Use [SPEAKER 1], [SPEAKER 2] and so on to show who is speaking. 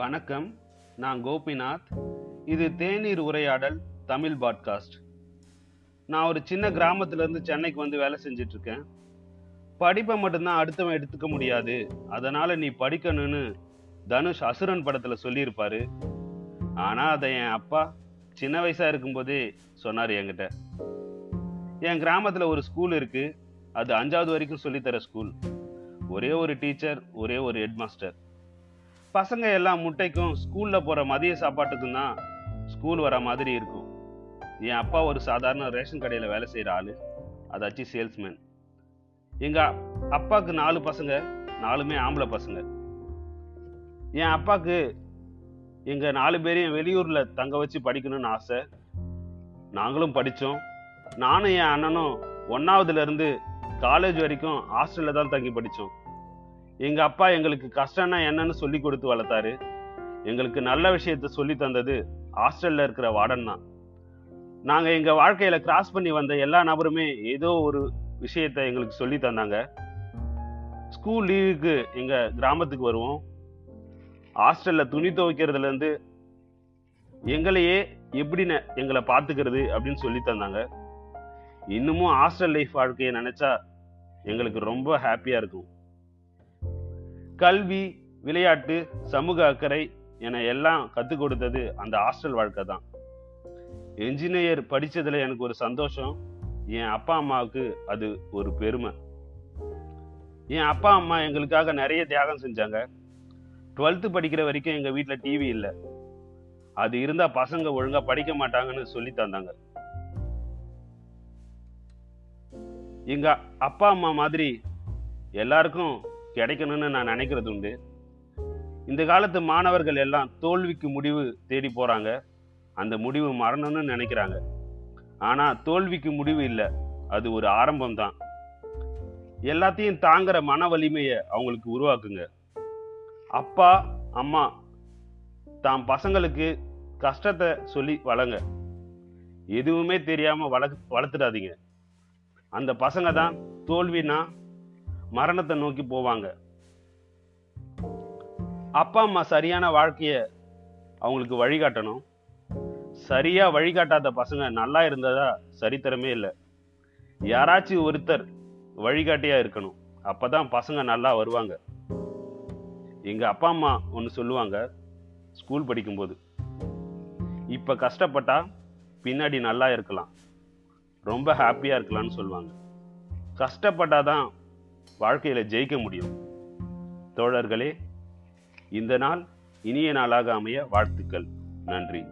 [SPEAKER 1] வணக்கம். நான் கோபிநாத். இது தேநீர் உரையாடல் தமிழ் பாட்காஸ்ட். நான் ஒரு சின்ன கிராமத்துலேருந்து சென்னைக்கு வந்து வேலை செஞ்சிட்ருக்கேன். படிப்பை மட்டும்தான் அடுத்தவன் எடுத்துக்க முடியாது. அதனால் நீ படிக்கணும்னு தனுஷ் அசுரன் படத்தில் சொல்லியிருப்பாரு. ஆனால் அதை என் அப்பா சின்ன வயசாக இருக்கும்போதே சொன்னார் என்கிட்ட. என் கிராமத்தில் ஒரு ஸ்கூல் இருக்குது அது அஞ்சாவது வரைக்கும் சொல்லித்தர ஸ்கூல். ஒரே ஒரு டீச்சர் ஒரே ஒரு ஹெட்மாஸ்டர். பசங்க எல்லாம் முட்டைக்கும் ஸ்கூலில் போகிற மதிய சாப்பாட்டுக்கும் தான் ஸ்கூல் வர மாதிரி இருக்கும். என் அப்பா ஒரு சாதாரண ரேஷன் கடையில் வேலை செய்கிற ஆள். அதாச்சும் சேல்ஸ்மேன் எங்கள் அப்பாவுக்கு நாலு பசங்க நாலுமே ஆம்பளை பசங்க. என் அப்பாவுக்கு எங்கள் நாலு பேரையும் வெளியூரில் தங்க வச்சு படிக்கணும்னு ஆசை. நாங்களும் படித்தோம் நானும் என் அண்ணனும் ஒன்றாவதுலேருந்து காலேஜ் வரைக்கும் ஹாஸ்டலில் தான் தங்கி படித்தோம் எங்க அப்பா எங்களுக்கு கஷ்டம்னா என்னன்னு சொல்லி கொடுத்து வளர்த்தாரு. எங்களுக்கு நல்ல விஷயத்த சொல்லி தந்தது ஹாஸ்டல்ல இருக்கிற வார்டன் தான். நாங்க எங்க வாழ்க்கையில கிராஸ் பண்ணி வந்த எல்லா நபருமே ஏதோ ஒரு விஷயத்த எங்களுக்கு சொல்லி தந்தாங்க. ஸ்கூல் லீவுக்கு எங்க கிராமத்துக்கு வருவோம். ஹாஸ்டல்ல துணி துவைக்கிறதுல இருந்து எங்களையே எப்படி எங்களை பார்த்துக்கிறது அப்படின்னு சொல்லி தந்தாங்க. இன்னமும் ஹாஸ்டல் லைஃப் வாழ்க்கையை நினைச்சா எங்களுக்கு ரொம்ப ஹாப்பியா இருக்கும். கல்வி விளையாட்டு சமூக அக்கறை என எல்லாம் கற்றுக் கொடுத்தது அந்த ஹாஸ்டல் வாழ்க்கை தான். என்ஜினியர் படித்ததில் எனக்கு ஒரு சந்தோஷம். என் அப்பா அம்மாவுக்கு அது ஒரு பெருமை. என் அப்பா அம்மா எங்களுக்காக நிறைய தியாகம் செஞ்சாங்க. டுவெல்த்து படிக்கிற வரைக்கும் எங்கள் வீட்டில் டிவி இல்லை. அது இருந்தால் பசங்க ஒழுங்காக படிக்க மாட்டாங்கன்னு சொல்லி தந்தாங்க. எங்கள் அப்பா அம்மா மாதிரி எல்லாருக்கும் கிடைக்கணும்னு நான் நினைக்கிறது உண்டு. இந்த காலத்து மாணவர்கள் எல்லாம் தோல்விக்கு முடிவு தேடி போகிறாங்க அந்த முடிவு மரணம்னு நினைக்கிறாங்க. ஆனால் தோல்விக்கு முடிவு இல்லை. அது ஒரு ஆரம்பம் தான். எல்லாத்தையும் தாங்குற மன வலிமையை அவங்களுக்கு உருவாக்குங்க. அப்பா அம்மா தாம் பசங்களுக்கு கஷ்டத்தை சொல்லி வளங்க. எதுவுமே தெரியாமல் வள வளர்த்துடாதீங்க. அந்த பசங்க தான் தோல்வினா மரணத்தை நோக்கி போவாங்க. அப்பா அம்மா சரியான வாழ்க்கைய அவங்களுக்கு வழிகாட்டணும். சரியா வழிகாட்டாத பசங்க நல்லா இருந்ததா சரித்திரமே இல்லை. யாராச்சும் ஒருத்தர் வழிகாட்டியா இருக்கணும். அப்பதான் பசங்க நல்லா வருவாங்க. எங்க அப்பா அம்மா ஒன்று சொல்லுவாங்க ஸ்கூல் படிக்கும்போது. இப்ப கஷ்டப்பட்டா பின்னாடி நல்லா இருக்கலாம். ரொம்ப ஹாப்பியா இருக்கலாம்னு சொல்லுவாங்க. கஷ்டப்பட்டாதான் வாழ்க்கையில் ஜெயிக்க முடியும். தோழர்களே இந்த நாள் இனிய நாளாக அமைய வாழ்த்துக்கள். நன்றி.